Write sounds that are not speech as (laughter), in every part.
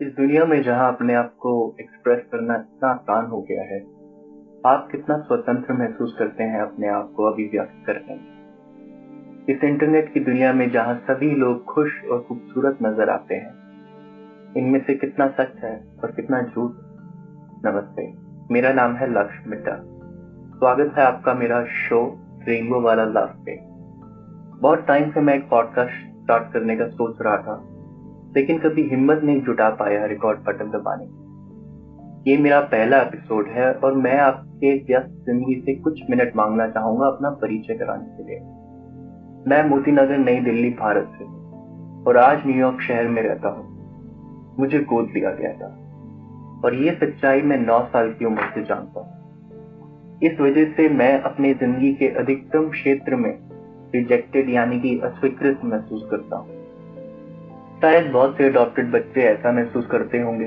इस दुनिया में जहाँ अपने आप को एक्सप्रेस करना इतना आसान हो गया है, आप कितना स्वतंत्र महसूस करते हैं अपने आप को अभिव्यक्त करने में? इस इंटरनेट की दुनिया में जहाँ सभी लोग खुश और खूबसूरत नज़र आते हैं, इनमें से कितना सच है और कितना झूठ नमस्ते, मेरा नाम है लक्ष्य मिट्टा स्वागत है आपका मेरा शो रेनबो वाला लव पे बहुत टाइम से मैं एक पॉडकास्ट स्टार्ट करने का सोच रहा था। लेकिन कभी हिम्मत नहीं जुटा पाया रिकॉर्ड बटन दबाने ये मेरा पहला एपिसोड है और मैं आपके व्यस्त ज़िंदगी से कुछ मिनट मांगना चाहूँगा अपना परिचय कराने के लिए। मैं मोती नगर नई दिल्ली, भारत से और आज न्यूयॉर्क शहर में रहता हूँ। मुझे गोद लिया गया था और ये सच्चाई मैं नौ साल की उम्र से जानता हूँ। इस वजह से मैं अपनी ज़िंदगी के अधिकतम क्षेत्र में रिजेक्टेड यानी कि अस्वीकृत महसूस करता हूँ। शायद बहुत से अडॉप्टेड बच्चे ऐसा महसूस करते होंगे।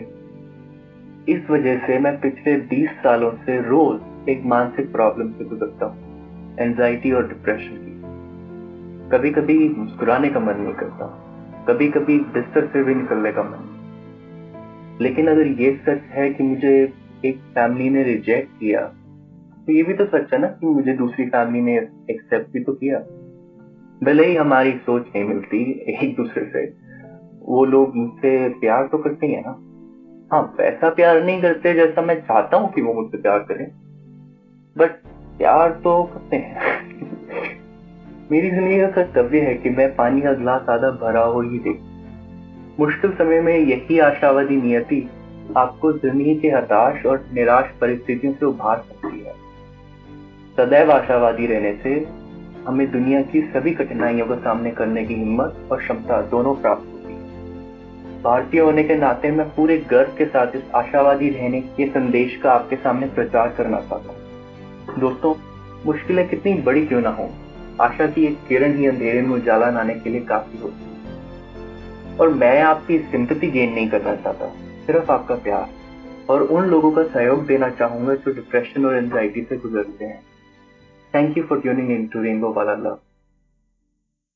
इस वजह से मैं पिछले 20 सालों से रोज एक मानसिक प्रॉब्लम से गुजरता हूँ एंजाइटी और डिप्रेशन की। कभी कभी मुस्कुराने का मन नहीं करता कभी कभी बिस्तर से भी निकलने का मन। लेकिन अगर ये सच है कि मुझे एक फैमिली ने रिजेक्ट किया तो ये भी तो सच है ना कि मुझे दूसरी फैमिली ने एक्सेप्ट भी तो किया। भले ही हमारी सोच नहीं मिलती एक दूसरे से वो लोग मुझसे प्यार तो करते हैं ना। हाँ वैसा प्यार नहीं करते जैसा मैं चाहता हूँ कि वो मुझसे प्यार करें। बट प्यार तो करते हैं। (laughs) मेरी ज़िंदगी का कर्तव्य है कि मैं पानी का गिलास आधा भरा हो ही दे मुश्किल समय में यही आशावादी नियति आपको ज़िंदगी के हताश और निराश परिस्थितियों से उभार सकती है। सदैव आशावादी रहने से हमें दुनिया की सभी कठिनाइयों का सामने करने की हिम्मत और क्षमता दोनों प्राप्त भारतीय होने के नाते मैं पूरे गर्व के साथ इस आशावादी रहने के संदेश का आपके सामने प्रचार करना चाहता हूँ। दोस्तों, मुश्किलें कितनी बड़ी क्यों ना हो? आशा की एक किरण ही अंधेरे में उजाला लाने के लिए काफ़ी होती है। और मैं आपकी सिंपति गेन नहीं करना चाहता, सिर्फ़ आपका प्यार। और उन लोगों का सहयोग देना चाहूँगा जो डिप्रेशन और एंजाइटी से गुजरते हैं। Thank you for tuning into Rainbow वाला लव